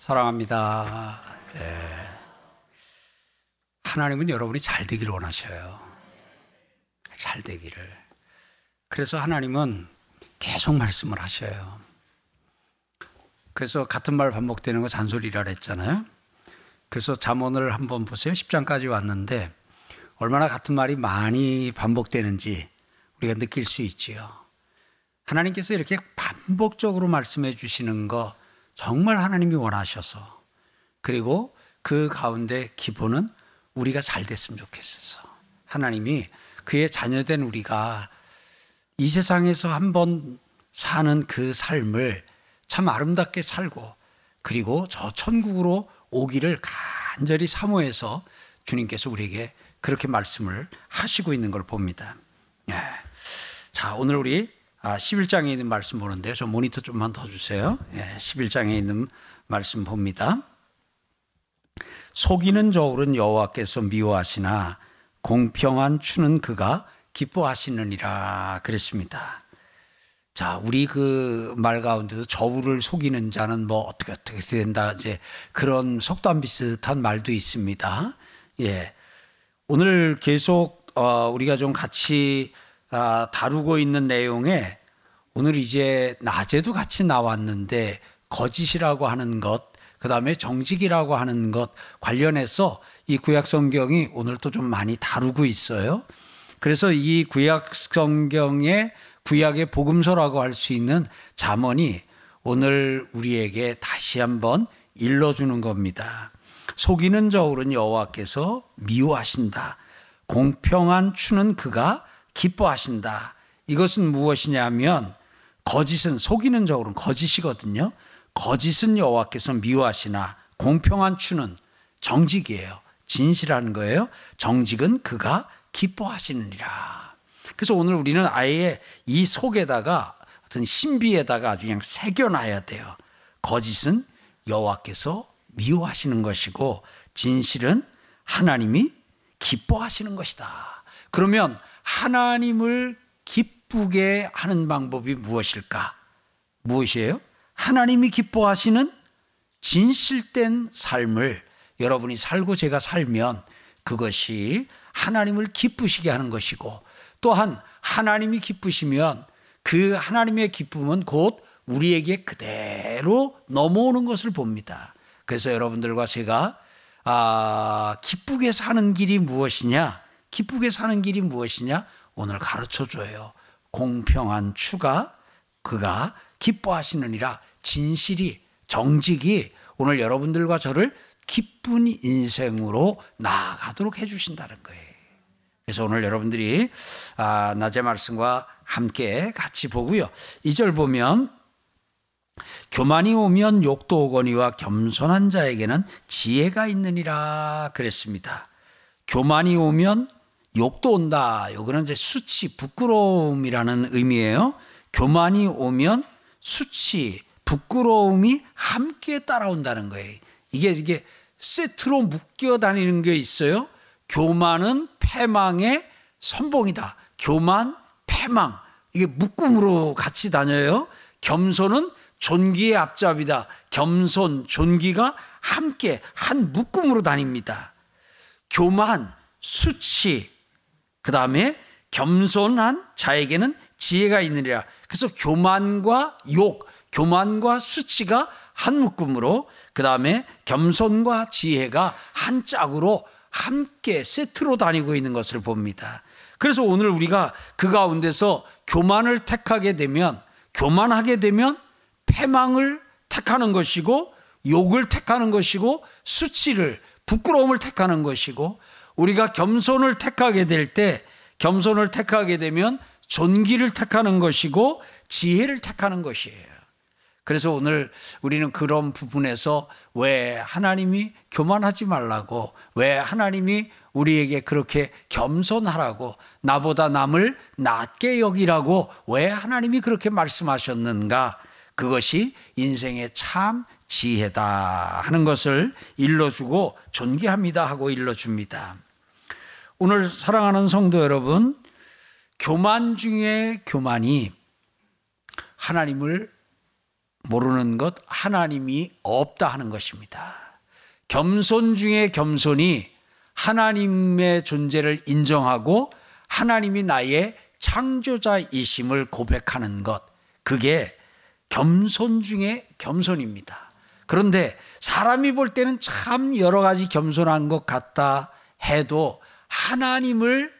사랑합니다. 예. 하나님은 여러분이 잘 되기를 원하셔요. 잘 되기를. 그래서 하나님은 계속 말씀을 하셔요. 그래서 같은 말 반복되는 거 잔소리라 그랬잖아요. 그래서 잠언을 한번 보세요. 10장까지 왔는데 얼마나 같은 말이 많이 반복되는지 우리가 느낄 수 있지요. 하나님께서 이렇게 반복적으로 말씀해 주시는 거 정말 하나님이 원하셔서 그리고 그 가운데 기본은 우리가 잘 됐으면 좋겠어서 하나님이 그의 자녀된 우리가 이 세상에서 한번 사는 그 삶을 참 아름답게 살고 그리고 저 천국으로 오기를 간절히 사모해서 주님께서 우리에게 그렇게 말씀을 하시고 있는 걸 봅니다. 예. 자, 오늘 우리 11장에 아, 있는 말씀 보는데요. 저 모니터 좀만 더 주세요. 11장에 예, 있는 말씀 봅니다. 속이는 저울은 여호와께서 미워하시나 공평한 추는 그가 기뻐하시느니라 그랬습니다. 자, 우리 그 말 가운데도 저울을 속이는 자는 뭐 어떻게 어떻게 된다 이제 그런 속담 비슷한 말도 있습니다. 예. 오늘 계속 어, 우리가 좀 같이 아, 다루고 있는 내용에 오늘 이제 낮에도 같이 나왔는데 거짓이라고 하는 것, 그 다음에 정직이라고 하는 것 관련해서 이 구약 성경이 오늘 또 좀 많이 다루고 있어요. 그래서 이 구약 성경의 구약의 복음서라고 할 수 있는 잠언이 오늘 우리에게 다시 한번 일러주는 겁니다. 속이는 저울은 여호와께서 미워하신다. 공평한 추는 그가 기뻐하신다. 이것은 무엇이냐면 거짓은 속이는 저울은 거짓이거든요. 거짓은 여호와께서 미워하시나 공평한 추는 정직이에요. 진실한 거예요. 정직은 그가 기뻐하시느니라. 그래서 오늘 우리는 아예 이 속에다가 어떤 신비에다가 아주 그냥 새겨놔야 돼요. 거짓은 여호와께서 미워하시는 것이고 진실은 하나님이 기뻐하시는 것이다. 그러면 하나님을 기쁘게 하는 방법이 무엇일까? 무엇이에요? 하나님이 기뻐하시는 진실된 삶을 여러분이 살고 제가 살면 그것이 하나님을 기쁘시게 하는 것이고 또한 하나님이 기쁘시면 그 하나님의 기쁨은 곧 우리에게 그대로 넘어오는 것을 봅니다. 그래서 여러분들과 제가 아, 기쁘게 사는 길이 무엇이냐? 기쁘게 사는 길이 무엇이냐? 오늘 가르쳐 줘요. 공평한 추가 그가 기뻐하시느니라 진실이 정직이 오늘 여러분들과 저를 기쁜 인생으로 나아가도록 해주신다는 거예요. 그래서 오늘 여러분들이 아, 낮의 말씀과 함께 같이 보고요. 이절 보면 교만이 오면 욕도 오거니와 겸손한 자에게는 지혜가 있느니라 그랬습니다. 교만이 오면 욕도 온다. 요거는 이제 수치, 부끄러움이라는 의미예요. 교만이 오면 수치, 부끄러움이 함께 따라온다는 거예요. 이게 이게 세트로 묶여 다니는 게 있어요. 교만은 패망의 선봉이다. 교만, 패망. 이게 묶음으로 같이 다녀요. 겸손은 존귀의 앞잡이다. 겸손, 존귀가 함께 한 묶음으로 다닙니다. 교만, 수치, 그 다음에 겸손한 자에게는 지혜가 있느니라. 그래서 교만과 욕, 교만과 수치가 한 묶음으로 그 다음에 겸손과 지혜가 한 짝으로 함께 세트로 다니고 있는 것을 봅니다. 그래서 오늘 우리가 그 가운데서 교만을 택하게 되면 교만하게 되면 패망을 택하는 것이고 욕을 택하는 것이고 수치를 부끄러움을 택하는 것이고 우리가 겸손을 택하게 될 때 겸손을 택하게 되면 존귀를 택하는 것이고 지혜를 택하는 것이에요. 그래서 오늘 우리는 그런 부분에서 왜 하나님이 교만하지 말라고 왜 하나님이 우리에게 그렇게 겸손하라고 나보다 남을 낮게 여기라고 왜 하나님이 그렇게 말씀하셨는가 그것이 인생의 참 지혜다 하는 것을 일러주고 존귀합니다 하고 일러줍니다. 오늘 사랑하는 성도 여러분, 교만 중에 교만이 하나님을 모르는 것 하나님이 없다 하는 것입니다. 겸손 중에 겸손이 하나님의 존재를 인정하고 하나님이 나의 창조자이심을 고백하는 것. 그게 겸손 중에 겸손입니다. 그런데 사람이 볼 때는 참 여러 가지 겸손한 것 같다 해도 하나님을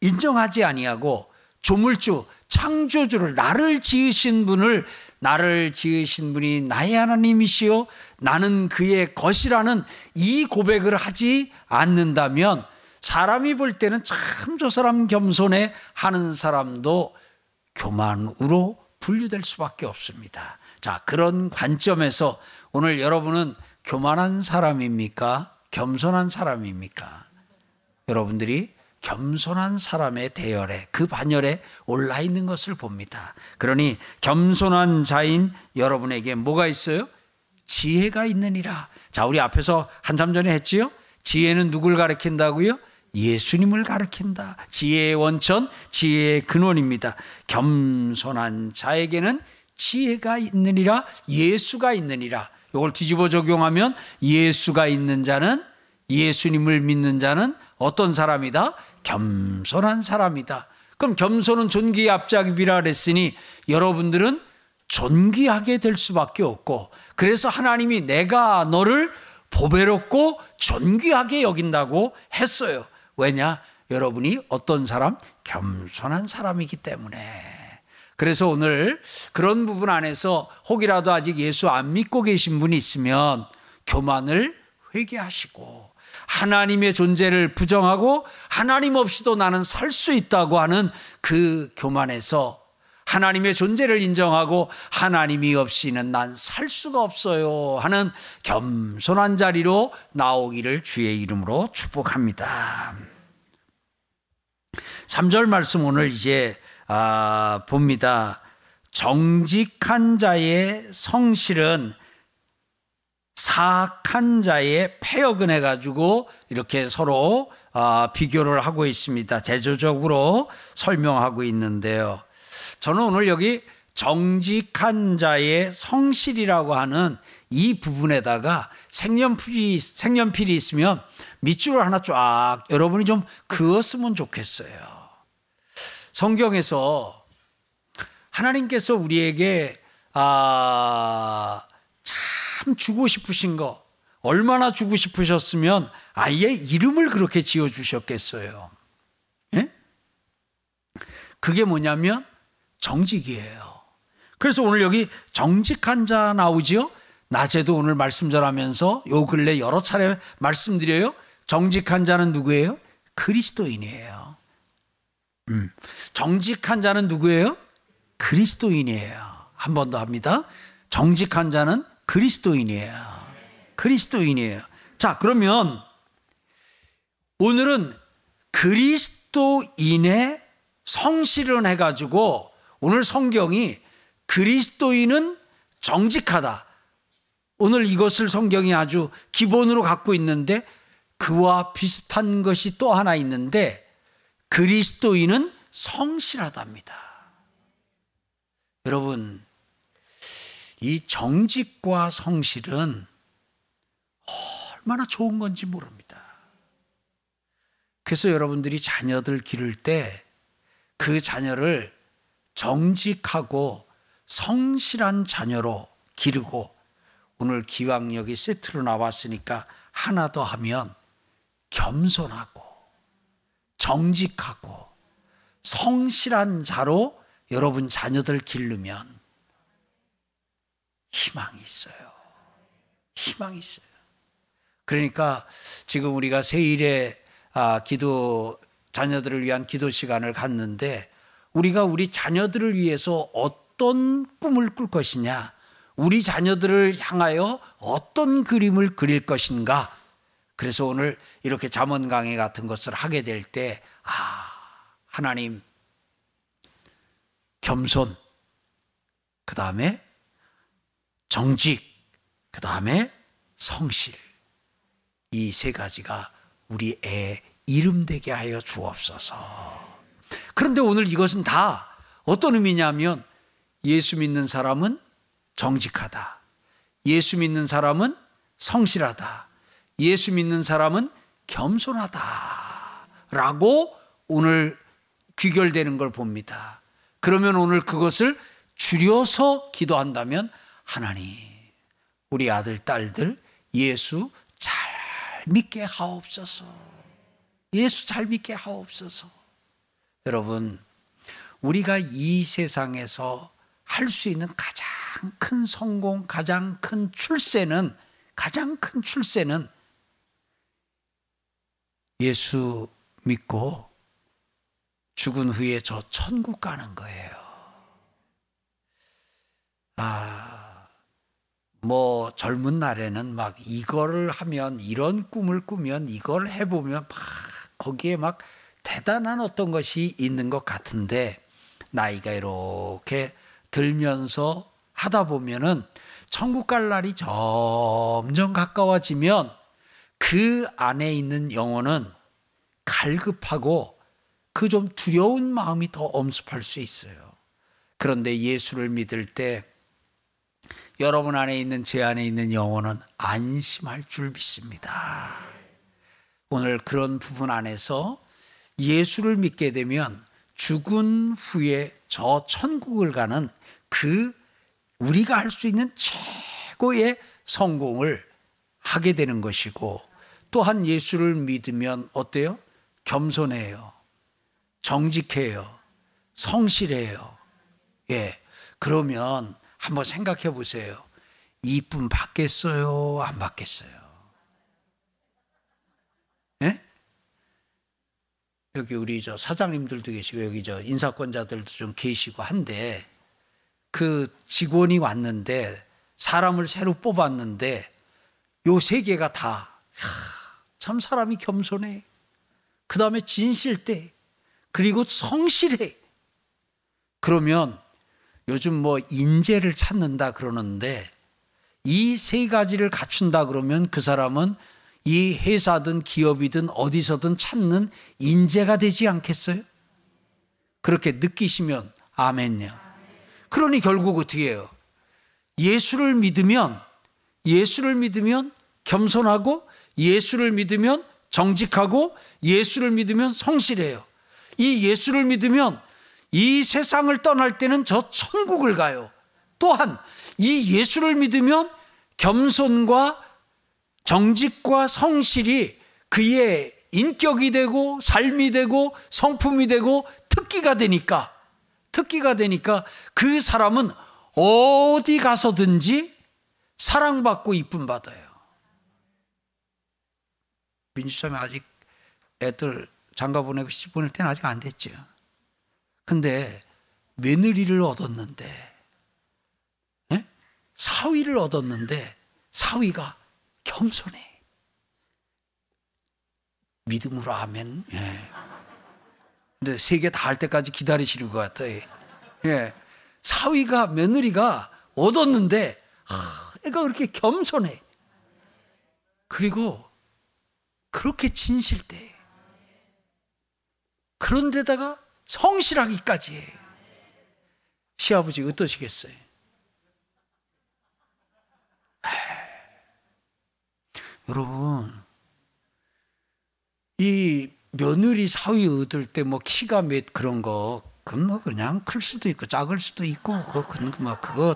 인정하지 아니하고 조물주 창조주를 나를 지으신 분을 나를 지으신 분이 나의 하나님이시요 나는 그의 것이라는 이 고백을 하지 않는다면 사람이 볼 때는 참 저 사람 겸손해 하는 사람도 교만으로 분류될 수밖에 없습니다. 자, 그런 관점에서 오늘 여러분은 교만한 사람입니까? 겸손한 사람입니까? 여러분들이 겸손한 사람의 대열에 그 반열에 올라 있는 것을 봅니다. 그러니 겸손한 자인 여러분에게 뭐가 있어요? 지혜가 있느니라. 자, 우리 앞에서 한참 전에 했지요? 지혜는 누굴 가리킨다고요? 예수님을 가리킨다. 지혜의 원천, 지혜의 근원입니다. 겸손한 자에게는 지혜가 있느니라, 예수가 있느니라. 이걸 뒤집어 적용하면 예수가 있는 자는 예수님을 믿는 자는 어떤 사람이다? 겸손한 사람이다. 그럼 겸손은 존귀의 앞잡이라 그랬으니 여러분들은 존귀하게 될 수밖에 없고 그래서 하나님이 내가 너를 보배롭고 존귀하게 여긴다고 했어요. 왜냐? 여러분이 어떤 사람? 겸손한 사람이기 때문에. 그래서 오늘 그런 부분 안에서 혹이라도 아직 예수 안 믿고 계신 분이 있으면 교만을 회개하시고 하나님의 존재를 부정하고 하나님 없이도 나는 살 수 있다고 하는 그 교만에서 하나님의 존재를 인정하고 하나님이 없이는 난 살 수가 없어요 하는 겸손한 자리로 나오기를 주의 이름으로 축복합니다. 3절 말씀 오늘 이제 아, 봅니다. 정직한 자의 성실은 사악한 자의 폐역은 해가지고 이렇게 서로 아, 비교를 하고 있습니다. 대조적으로 설명하고 있는데요. 저는 오늘 여기 정직한 자의 성실이라고 하는 이 부분에다가 색연필이, 색연필이 있으면 밑줄을 하나 쫙 여러분이 좀 그었으면 좋겠어요. 성경에서 하나님께서 우리에게 아, 참 주고 싶으신 거 얼마나 주고 싶으셨으면 아예 이름을 그렇게 지어 주셨겠어요. 예? 그게 뭐냐면 정직이에요. 그래서 오늘 여기 정직한 자 나오지요? 낮에도 오늘 말씀 전하면서 요 근래 여러 차례 말씀드려요. 정직한 자는 누구예요? 그리스도인이에요. 음. 정직한 자는 누구예요? 그리스도인이에요. 한 번 더 합니다. 정직한 자는 그리스도인이에요. 그리스도인이에요. 자, 그러면 오늘은 그리스도인의 성실은 해가지고 오늘 성경이 그리스도인은 정직하다. 오늘 이것을 성경이 아주 기본으로 갖고 있는데 그와 비슷한 것이 또 하나 있는데 그리스도인은 성실하답니다. 여러분, 이 정직과 성실은 얼마나 좋은 건지 모릅니다. 그래서 여러분들이 자녀들 기를 때 그 자녀를 정직하고 성실한 자녀로 기르고 오늘 기왕력이 세트로 나왔으니까 하나 더 하면 겸손하고 정직하고 성실한 자로 여러분 자녀들 기르면 희망이 있어요. 희망이 있어요. 그러니까 지금 우리가 세일에 아, 기도 자녀들을 위한 기도 시간을 갖는데 우리가 우리 자녀들을 위해서 어떤 꿈을 꿀 것이냐, 우리 자녀들을 향하여 어떤 그림을 그릴 것인가. 그래서 오늘 이렇게 잠언 강의 같은 것을 하게 될 때, 아, 하나님, 겸손, 그 다음에 정직, 그 다음에 성실. 이 세 가지가 우리 애 이름 되게 하여 주옵소서. 그런데 오늘 이것은 다 어떤 의미냐면 예수 믿는 사람은 정직하다. 예수 믿는 사람은 성실하다. 예수 믿는 사람은 겸손하다. 라고 오늘 귀결되는 걸 봅니다. 그러면 오늘 그것을 줄여서 기도한다면 하나님, 우리 아들, 딸들 예수 잘 믿게 하옵소서. 예수 잘 믿게 하옵소서. 여러분, 우리가 이 세상에서 할 수 있는 가장 큰 성공, 가장 큰 출세는, 가장 큰 출세는 예수 믿고 죽은 후에 저 천국 가는 거예요. 아, 뭐 젊은 날에는 막 이거를 하면 이런 꿈을 꾸면 이걸 해보면 막 거기에 막 대단한 어떤 것이 있는 것 같은데 나이가 이렇게 들면서 하다 보면은 천국 갈 날이 점점 가까워지면 그 안에 있는 영혼은 갈급하고 그 좀 두려운 마음이 더 엄습할 수 있어요. 그런데 예수를 믿을 때 여러분 안에 있는 제 안에 있는 영혼은 안심할 줄 믿습니다. 오늘 그런 부분 안에서 예수를 믿게 되면 죽은 후에 저 천국을 가는 그 우리가 할 수 있는 최고의 성공을 하게 되는 것이고 또한 예수를 믿으면 어때요? 겸손해요. 정직해요. 성실해요. 예. 그러면 한번 생각해 보세요. 이쁨 받겠어요? 안 받겠어요? 예? 여기 우리 저 사장님들도 계시고 여기 저 인사권자들도 좀 계시고 한데 그 직원이 왔는데 사람을 새로 뽑았는데 요 세 개가 다 참 사람이 겸손해. 그 다음에 진실돼. 그리고 성실해. 그러면 요즘 뭐 인재를 찾는다 그러는데 이 세 가지를 갖춘다 그러면 그 사람은 이 회사든 기업이든 어디서든 찾는 인재가 되지 않겠어요? 그렇게 느끼시면 아멘요. 그러니 결국 어떻게 해요? 예수를 믿으면 예수를 믿으면 겸손하고 예수를 믿으면 정직하고 예수를 믿으면 성실해요. 이 예수를 믿으면 이 세상을 떠날 때는 저 천국을 가요. 또한 이 예수를 믿으면 겸손과 정직과 성실이 그의 인격이 되고 삶이 되고 성품이 되고 특기가 되니까 특기가 되니까 그 사람은 어디 가서든지 사랑받고 이쁨 받아요. 민주점에 아직 애들 장가 보내고 시 보낼 때는 아직 안 됐죠. 근데 며느리를 얻었는데 예? 사위를 얻었는데 사위가 겸손해. 믿음으로 하면 예. 근데 세 개 다 할 때까지 기다리시는 것 같아요. 예. 사위가 며느리가 얻었는데 아, 애가 그렇게 겸손해. 그리고 그렇게 진실돼. 그런데다가 성실하기까지 해. 시아버지 어떠시겠어요? 여러분, 이 며느리 사위 얻을 때 뭐 키가 몇 그런 거, 그건 뭐 그냥 클 수도 있고 작을 수도 있고, 그건 뭐 그거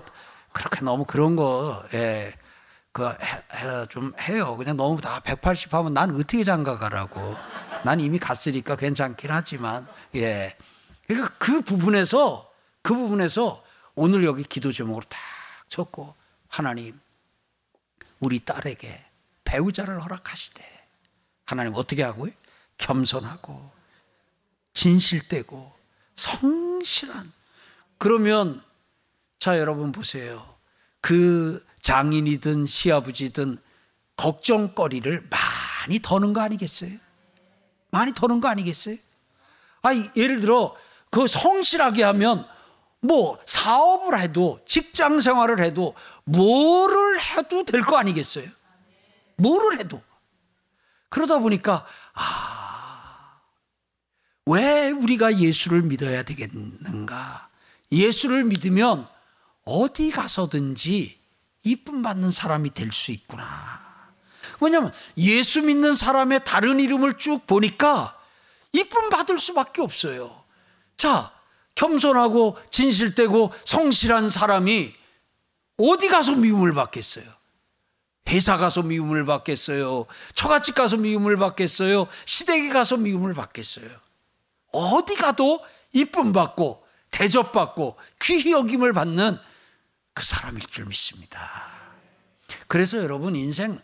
그렇게 너무 그런 거, 예. 그좀 해요. 그냥 너무 다 180 하면 난 어떻게 장가 가라고. 난 이미 갔으니까 괜찮긴 하지만 예. 그러니까 그 부분에서 그 부분에서 오늘 여기 기도 제목으로 딱 적고 하나님 우리 딸에게 배우자를 허락하시되 하나님 어떻게 하고요? 겸손하고 진실되고 성실한 그러면 자 여러분 보세요. 그 장인이든 시아버지든 걱정거리를 많이 더는 거 아니겠어요? 많이 더는 거 아니겠어요? 아, 예를 들어 그 성실하게 하면 뭐 사업을 해도 직장 생활을 해도 뭐를 해도 될 거 아니겠어요? 뭐를 해도. 그러다 보니까 아, 왜 우리가 예수를 믿어야 되겠는가? 예수를 믿으면 어디 가서든지 이쁨 받는 사람이 될 수 있구나. 왜냐하면 예수 믿는 사람의 다른 이름을 쭉 보니까 이쁨 받을 수밖에 없어요. 자, 겸손하고 진실되고 성실한 사람이 어디 가서 미움을 받겠어요? 회사 가서 미움을 받겠어요? 처갓집 가서 미움을 받겠어요? 시댁에 가서 미움을 받겠어요? 어디 가도 이쁨 받고 대접받고 귀히 여김을 받는 그 사람일 줄 믿습니다. 그래서 여러분 인생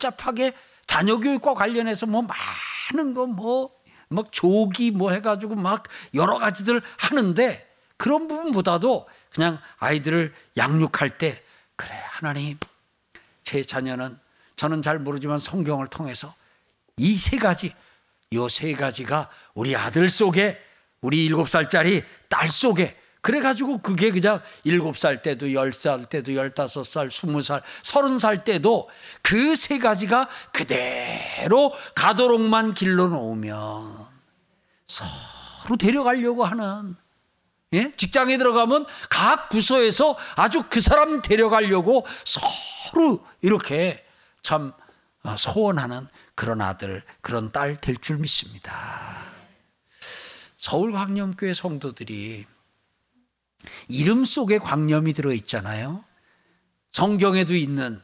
복잡하게 자녀 교육과 관련해서 뭐 많은 거뭐 막 조기 뭐 해가지고 막 여러 가지들 하는데 그런 부분보다도 그냥 아이들을 양육할 때 그래 하나님 제 자녀는 저는 잘 모르지만 성경을 통해서 이 세 가지 요 세 가지가 우리 아들 속에 우리 일곱 살짜리 딸 속에 그래가지고 그게 그냥 일곱 살 때도 열 살 때도 열다섯 살 스무 살 서른 살 때도 그 세 가지가 그대로 가도록만 길러 놓으면 서로 데려가려고 하는 예? 직장에 들어가면 각 부서에서 아주 그 사람 데려가려고 서로 이렇게 참 어, 소원하는 그런 아들, 그런 딸 될 줄 믿습니다. 서울 광염교회 성도들이 이름 속에 광염이 들어 있잖아요. 성경에도 있는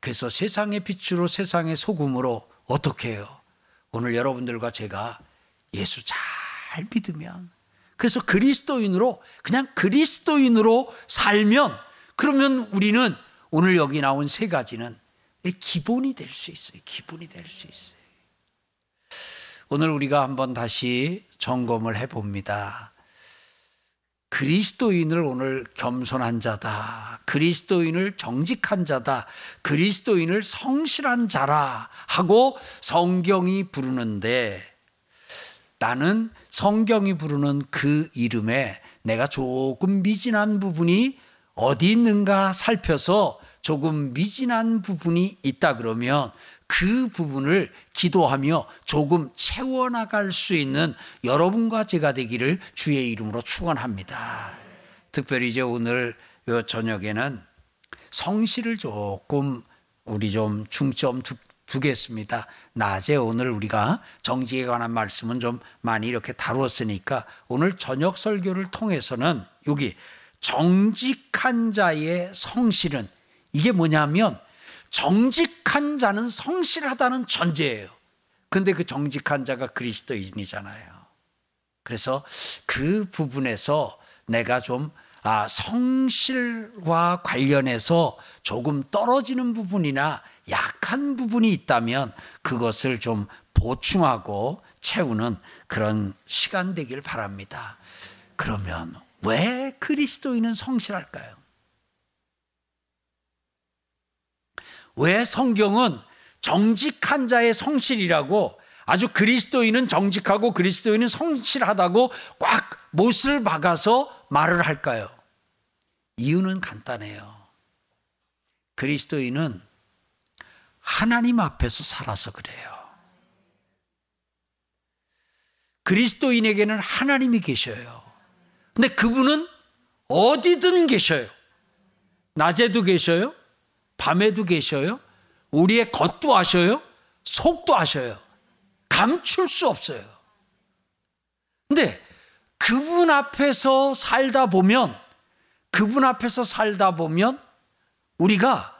그래서 세상의 빛으로 세상의 소금으로 어떻게 해요? 오늘 여러분들과 제가 예수 잘 믿으면 그래서 그리스도인으로 그냥 그리스도인으로 살면 그러면 우리는 오늘 여기 나온 세 가지는 기본이 될 수 있어요. 기본이 될 수 있어요. 오늘 우리가 한번 다시 점검을 해 봅니다. 그리스도인을 오늘 겸손한 자다. 그리스도인을 정직한 자다. 그리스도인을 성실한 자라 하고 성경이 부르는데 나는 성경이 부르는 그 이름에 내가 조금 미진한 부분이 어디 있는가 살펴서 조금 미진한 부분이 있다 그러면 그 부분을 기도하며 조금 채워나갈 수 있는 여러분과 제가 되기를 주의 이름으로 축원합니다. 특별히 이제 오늘 저녁에는 성실을 조금 우리 좀 중점 두겠습니다. 낮에 오늘 우리가 정직에 관한 말씀은 좀 많이 이렇게 다루었으니까 오늘 저녁 설교를 통해서는 여기 정직한 자의 성실은 이게 뭐냐면 정직한 자는 성실하다는 전제예요. 근데 그 정직한 자가 그리스도인이잖아요. 그래서 그 부분에서 내가 좀 아, 성실과 관련해서 조금 떨어지는 부분이나 약한 부분이 있다면 그것을 좀 보충하고 채우는 그런 시간 되길 바랍니다. 그러면 왜 그리스도인은 성실할까요? 왜 성경은 정직한 자의 성실이라고 아주 그리스도인은 정직하고 그리스도인은 성실하다고 꽉 못을 박아서 말을 할까요? 이유는 간단해요. 그리스도인은 하나님 앞에서 살아서 그래요. 그리스도인에게는 하나님이 계셔요. 근데 그분은 어디든 계셔요. 낮에도 계셔요. 밤에도 계셔요. 우리의 겉도 아셔요. 속도 아셔요. 감출 수 없어요. 근데 그분 앞에서 살다 보면 그분 앞에서 살다 보면 우리가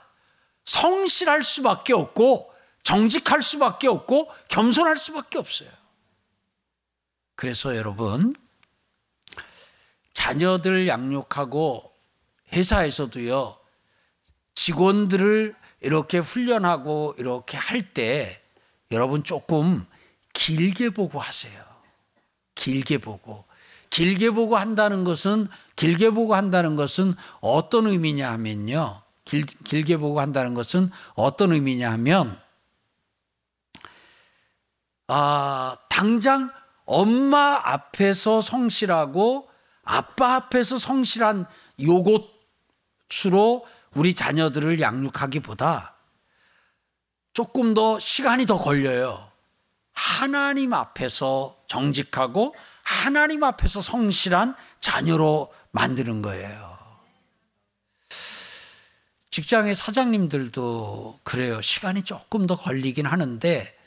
성실할 수밖에 없고 정직할 수밖에 없고 겸손할 수밖에 없어요. 그래서 여러분 자녀들 양육하고 회사에서도요 직원들을 이렇게 훈련하고 이렇게 할 때 여러분 조금 길게 보고 하세요. 길게 보고 길게 보고 한다는 것은 길게 보고 한다는 것은 어떤 의미냐 하면요. 길, 길게 보고 한다는 것은 어떤 의미냐 하면 아, 당장 엄마 앞에서 성실하고 아빠 앞에서 성실한 요것으로 우리 자녀들을 양육하기보다 조금 더 시간이 더 걸려요. 하나님 앞에서 정직하고 하나님 앞에서 성실한 자녀로 만드는 거예요. 직장의 사장님들도 그래요. 시간이 조금 더 걸리긴 하는데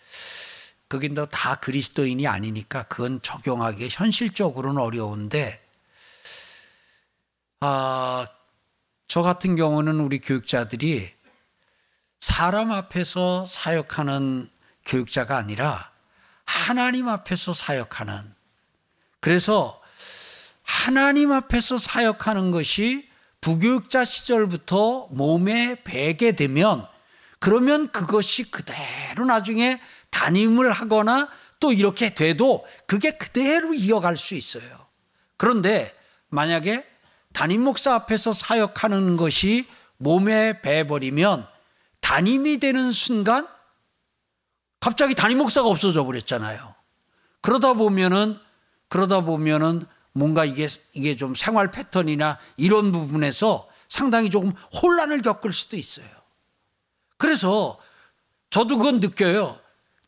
거긴 다 그리스도인이 아니니까 그건 적용하기 현실적으로는 어려운데 아, 저 같은 경우는 우리 교육자들이 사람 앞에서 사역하는 교육자가 아니라 하나님 앞에서 사역하는 그래서 하나님 앞에서 사역하는 것이 부교육자 시절부터 몸에 배게 되면 그러면 그것이 그대로 나중에 담임을 하거나 또 이렇게 돼도 그게 그대로 이어갈 수 있어요. 그런데 만약에 담임 목사 앞에서 사역하는 것이 몸에 배버리면 담임이 되는 순간 갑자기 담임 목사가 없어져 버렸잖아요. 그러다 보면은 그러다 보면은 뭔가 이게 이게 좀 생활 패턴이나 이런 부분에서 상당히 조금 혼란을 겪을 수도 있어요. 그래서 저도 그건 느껴요.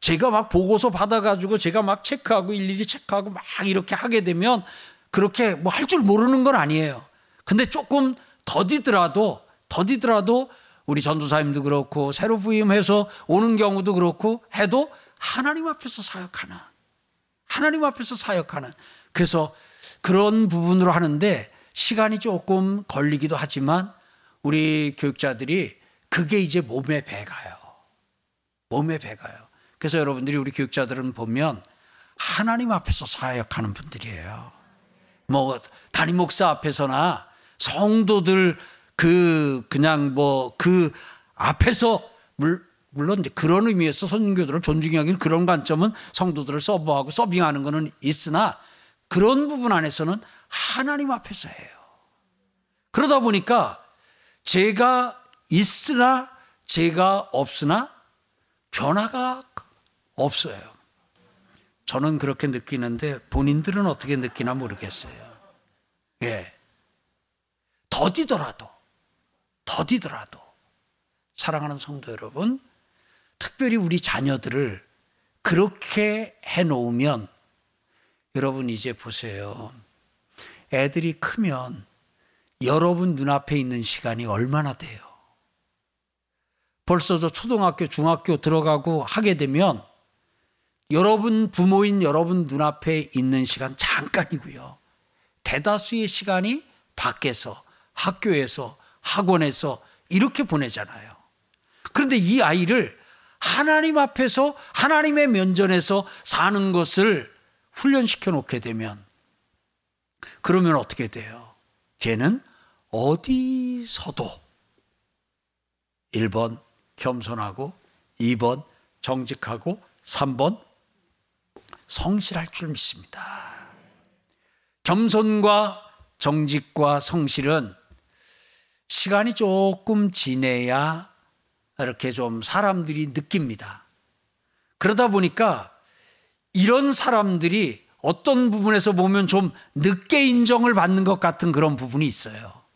제가 막 보고서 받아가지고 제가 막 체크하고 일일이 체크하고 막 이렇게 하게 되면 그렇게 뭐 할 줄 모르는 건 아니에요. 근데 조금 더디더라도 더디더라도 우리 전도사님도 그렇고 새로 부임해서 오는 경우도 그렇고 해도 하나님 앞에서 사역하는 하나님 앞에서 사역하는 그래서 그런 부분으로 하는데 시간이 조금 걸리기도 하지만 우리 교육자들이 그게 이제 몸에 배가요. 몸에 배가요. 그래서 여러분들이 우리 교육자들은 보면 하나님 앞에서 사역하는 분들이에요. 뭐 담임 목사 앞에서나 성도들 그 그냥 뭐 그 앞에서 물, 물론 이제 그런 의미에서 선교들을 존중하기는 그런 관점은 성도들을 서브하고 서빙하는 것은 있으나 그런 부분 안에서는 하나님 앞에서 해요. 그러다 보니까 제가 있으나 제가 없으나 변화가 없어요. 저는 그렇게 느끼는데 본인들은 어떻게 느끼나 모르겠어요. 예. 더디더라도, 더디더라도, 사랑하는 성도 여러분, 특별히 우리 자녀들을 그렇게 해 놓으면 여러분 이제 보세요. 애들이 크면 여러분 눈앞에 있는 시간이 얼마나 돼요? 벌써 저 초등학교, 중학교 들어가고 하게 되면 여러분 부모인 여러분 눈앞에 있는 시간 잠깐이고요. 대다수의 시간이 밖에서 학교에서 학원에서 이렇게 보내잖아요. 그런데 이 아이를 하나님 앞에서 하나님의 면전에서 사는 것을 훈련시켜 놓게 되면 그러면 어떻게 돼요? 걔는 어디서도 1번 겸손하고 2번 정직하고 3번 성실할 줄 믿습니다. 겸손과 정직과 성실은 시간이 조금 지내야 이렇게 좀 사람들이 느낍니다. 그러다 보니까 이런 사람들이 어떤 부분에서 보면 좀 늦게 인정을 받는 것 같은 그런 부분이 있어요.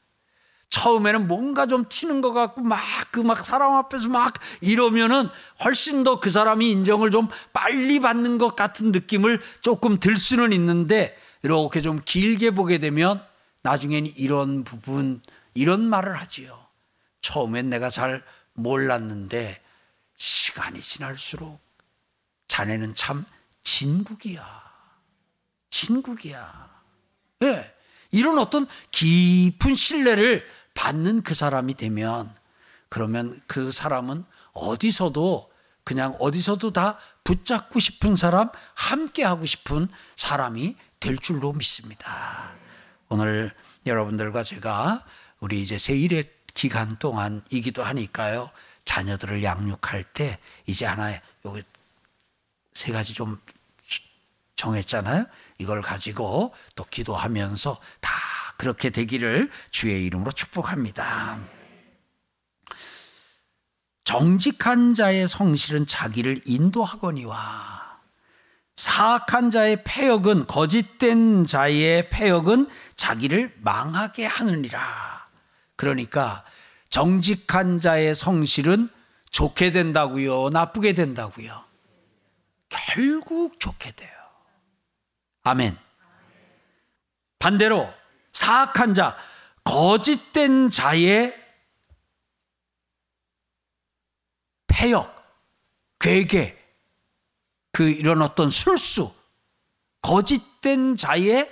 처음에는 뭔가 좀 튀는 것 같고 막 그막 그막 사람 앞에서 막 이러면은 훨씬 더 그 사람이 인정을 좀 빨리 받는 것 같은 느낌을 조금 들 수는 있는데 이렇게 좀 길게 보게 되면 나중엔 이런 부분 이런 말을 하지요. 처음엔 내가 잘 몰랐는데 시간이 지날수록 자네는 참 진국이야. 진국이야. 예. 네. 이런 어떤 깊은 신뢰를 받는 그 사람이 되면 그러면 그 사람은 어디서도 그냥 어디서도 다 붙잡고 싶은 사람, 함께 하고 싶은 사람이 될 줄로 믿습니다. 오늘 여러분들과 제가 우리 이제 세일의 기간 동안이기도 하니까요. 자녀들을 양육할 때 이제 하나의 요세 가지 좀 정했잖아요. 이걸 가지고 또 기도하면서 다 그렇게 되기를 주의 이름으로 축복합니다. 정직한 자의 성실은 자기를 인도하거니와 사악한 자의 폐역은 거짓된 자의 폐역은 자기를 망하게 하느니라. 그러니까 정직한 자의 성실은 좋게 된다고요, 나쁘게 된다고요. 결국 좋게 돼요. 아멘. 반대로 사악한 자, 거짓된 자의 해역, 괴계, 그 이런 어떤 술수, 거짓된 자의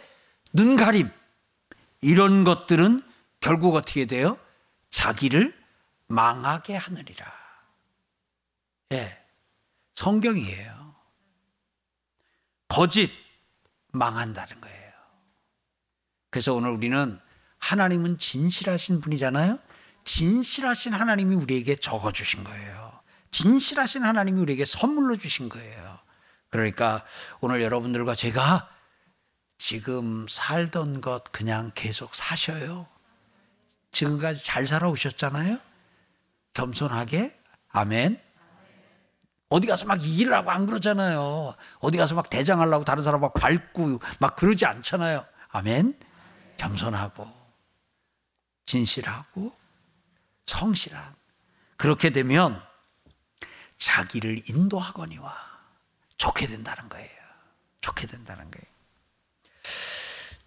눈가림, 이런 것들은 결국 어떻게 돼요? 자기를 망하게 하느니라. 예. 성경이에요. 거짓 망한다는 거예요. 그래서 오늘 우리는 하나님은 진실하신 분이잖아요. 진실하신 하나님이 우리에게 적어 주신 거예요. 진실하신 하나님이 우리에게 선물로 주신 거예요. 그러니까 오늘 여러분들과 제가 지금 살던 것 그냥 계속 사셔요. 지금까지 잘 살아오셨잖아요. 겸손하게 아멘. 어디 가서 막 이기려고 안 그러잖아요. 어디 가서 막 대장하려고 다른 사람 막 밟고 막 그러지 않잖아요. 아멘. 겸손하고 진실하고 성실한 그렇게 되면 자기를 인도하거니와 좋게 된다는 거예요. 좋게 된다는 거예요.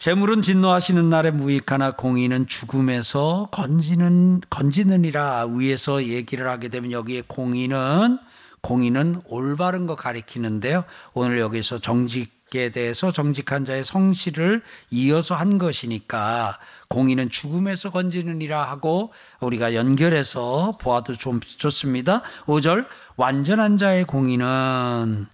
재물은 진노하시는 날에 무익하나 공의는 죽음에서 건지는 건지느니라 위에서 얘기를 하게 되면 여기에 공의는 공의는 올바른 거 가리키는데요. 오늘 여기서 정직에 대해서 정직한 자의 성실을 이어서 한 것이니까 공의는 죽음에서 건지느니라 하고 우리가 연결해서 보아도 좀 좋습니다. 5절 완전한 자의 공의는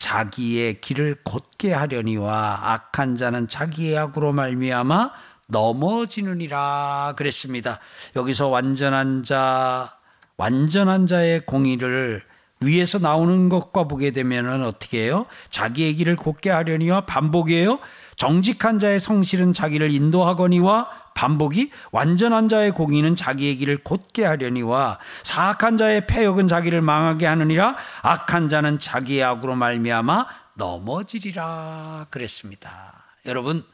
자기의 길을 곧게 하려니와 악한 자는 자기의 악으로 말미암아 넘어지느니라 그랬습니다. 여기서 완전한 자 완전한 자의 공의를 위에서 나오는 것과 보게 되면은 어떻게 해요? 자기의 길을 곧게 하려니와 반복이에요. 정직한 자의 성실은 자기를 인도하거니와 반복이 완전한 자의 공의는 자기의 길을 곧게 하려니와 사악한 자의 폐역은 자기를 망하게 하느니라 악한 자는 자기의 악으로 말미암아 넘어지리라 그랬습니다. 여러분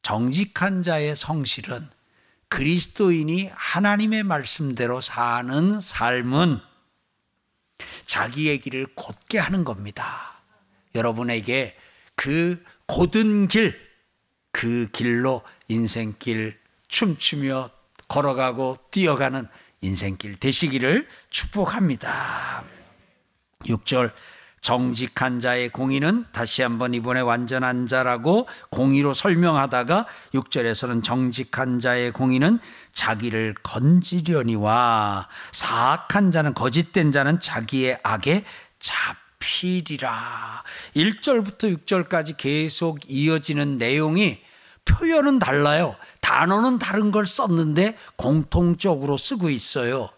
정직한 자의 성실은 그리스도인이 하나님의 말씀대로 사는 삶은 자기의 길을 곧게 하는 겁니다. 여러분에게 그 곧은 길, 그 길로 인생길 춤추며 걸어가고 뛰어가는 인생길 되시기를 축복합니다. 6절 정직한 자의 공의는 다시 한번 이번에 완전한 자라고 공의로 설명하다가 6절에서는 정직한 자의 공의는 자기를 건지려니와 사악한 자는 거짓된 자는 자기의 악에 잡히리라. 1절부터 6절까지 계속 이어지는 내용이 표현은 달라요. 단어는 다른 걸 썼는데 공통적으로 쓰고 있어요.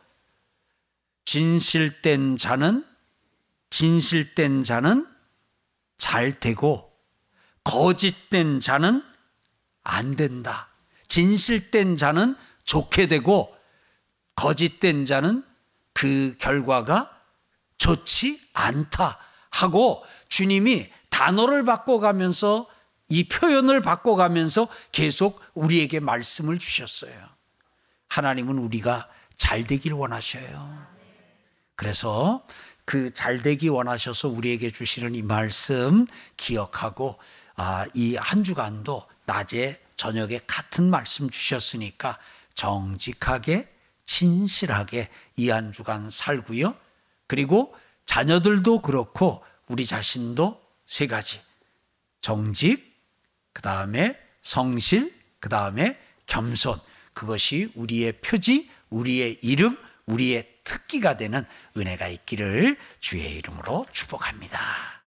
진실된 자는 진실된 자는 잘 되고 거짓된 자는 안 된다. 진실된 자는 좋게 되고 거짓된 자는 그 결과가 좋지 않다 하고 주님이 단어를 바꿔가면서 이 표현을 바꿔가면서 계속 우리에게 말씀을 주셨어요. 하나님은 우리가 잘 되길 원하셔요. 그래서 그 잘 되기 원하셔서 우리에게 주시는 이 말씀 기억하고 아, 이 한 주간도 낮에 저녁에 같은 말씀 주셨으니까 정직하게 진실하게 이 한 주간 살고요. 그리고 자녀들도 그렇고 우리 자신도 세 가지 정직, 그 다음에 성실, 그 다음에 겸손. 그것이 우리의 표지, 우리의 이름, 우리의 특기가 되는 은혜가 있기를 주의 이름으로 축복합니다.